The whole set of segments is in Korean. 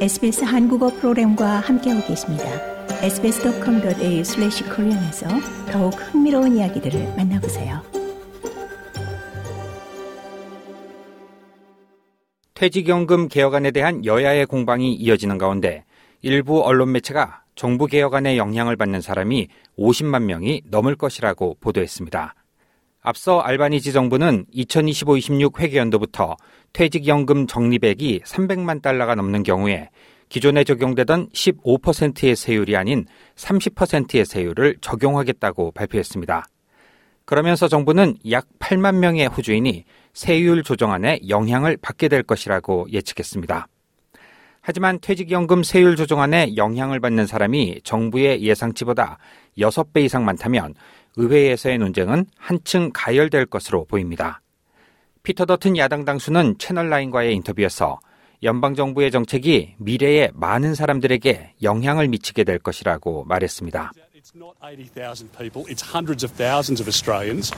SBS 한국어 프로그램과 함께하고 계십니다. sbs.com.au/korean에서 더욱 흥미로운 이야기들을 만나보세요. 퇴직연금 개혁안에 대한 여야의 공방이 이어지는 가운데 일부 언론 매체가 정부 개혁안에 영향을 받는 사람이 50만 명이 넘을 것이라고 보도했습니다. 앞서 알바니지 정부는 2025-26 회계연도부터 퇴직연금 적립액이 300만 달러가 넘는 경우에 기존에 적용되던 15%의 세율이 아닌 30%의 세율을 적용하겠다고 발표했습니다. 그러면서 정부는 약 8만 명의 호주인이 세율 조정안에 영향을 받게 될 것이라고 예측했습니다. 하지만 퇴직연금 세율 조정안에 영향을 받는 사람이 정부의 예상치보다 6배 이상 많다면 의회에서의 논쟁은 한층 가열될 것으로 보입니다. 피터 더튼 야당 당수는 채널라인과의 인터뷰에서 연방정부의 정책이 미래에 많은 사람들에게 영향을 미치게 될 것이라고 말했습니다. It's not 80,000 people, it's hundreds of thousands of Australians.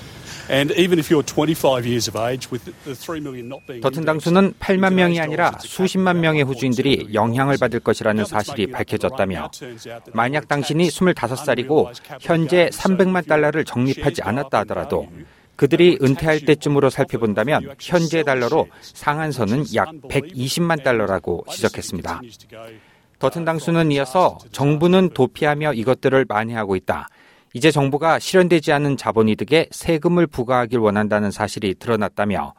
And even if you're 25 years of age, with the 3 million not being 더튼 당수는 8만 명이 아니라 수십만 명의 호주인들이 영향을 받을 것이라는 사실이 밝혀졌다며 만약 당신이 25살이고 현재 300만 달러를 적립하지 않았다 하더라도 그들이 은퇴할 때쯤으로 살펴본다면 현재 달러로 상한선은 약 120만 달러라고 지적했습니다. 더튼 당수는 이어서 정부는 도피하며 이것들을 만회하고 있다. 이제 정부가 실현되지 않은 자본이득에 세금을 부과하길 원한다는 사실이 드러났다며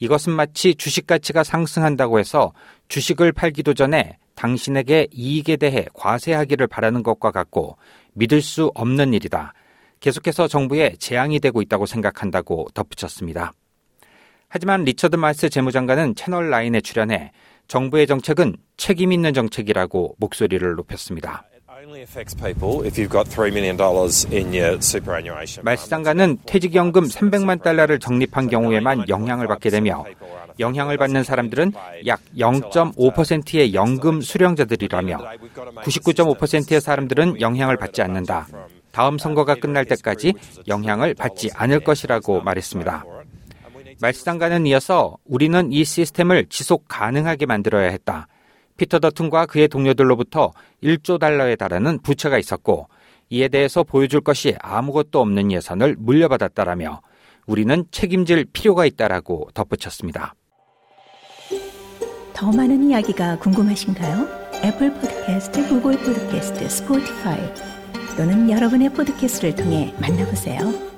이것은 마치 주식 가치가 상승한다고 해서 주식을 팔기도 전에 당신에게 이익에 대해 과세하기를 바라는 것과 같고 믿을 수 없는 일이다. 계속해서 정부에 재앙이 되고 있다고 생각한다고 덧붙였습니다. 하지만 리처드 마스 재무장관은 채널 라인에 출연해 정부의 정책은 책임 있는 정책이라고 목소리를 높였습니다. 말시장관은 퇴직연금 300만 달러를 적립한 경우에만 영향을 받게 되며 영향을 받는 사람들은 약 0.5%의 연금 수령자들이라며 99.5%의 사람들은 영향을 받지 않는다. 다음 선거가 끝날 때까지 영향을 받지 않을 것이라고 말했습니다. 말시장관은 이어서 우리는 이 시스템을 지속 가능하게 만들어야 했다. 피터 더튼과 그의 동료들로부터 1조 달러에 달하는 부채가 있었고 이에 대해서 보여줄 것이 아무것도 없는 예산을 물려받았다라며 우리는 책임질 필요가 있다라고 덧붙였습니다. 더 많은 이야기가 궁금하신가요? 애플 포드캐스트, 구글 포드캐스트, 스포티파이 또는 여러분의 포드캐스트를 통해 만나보세요.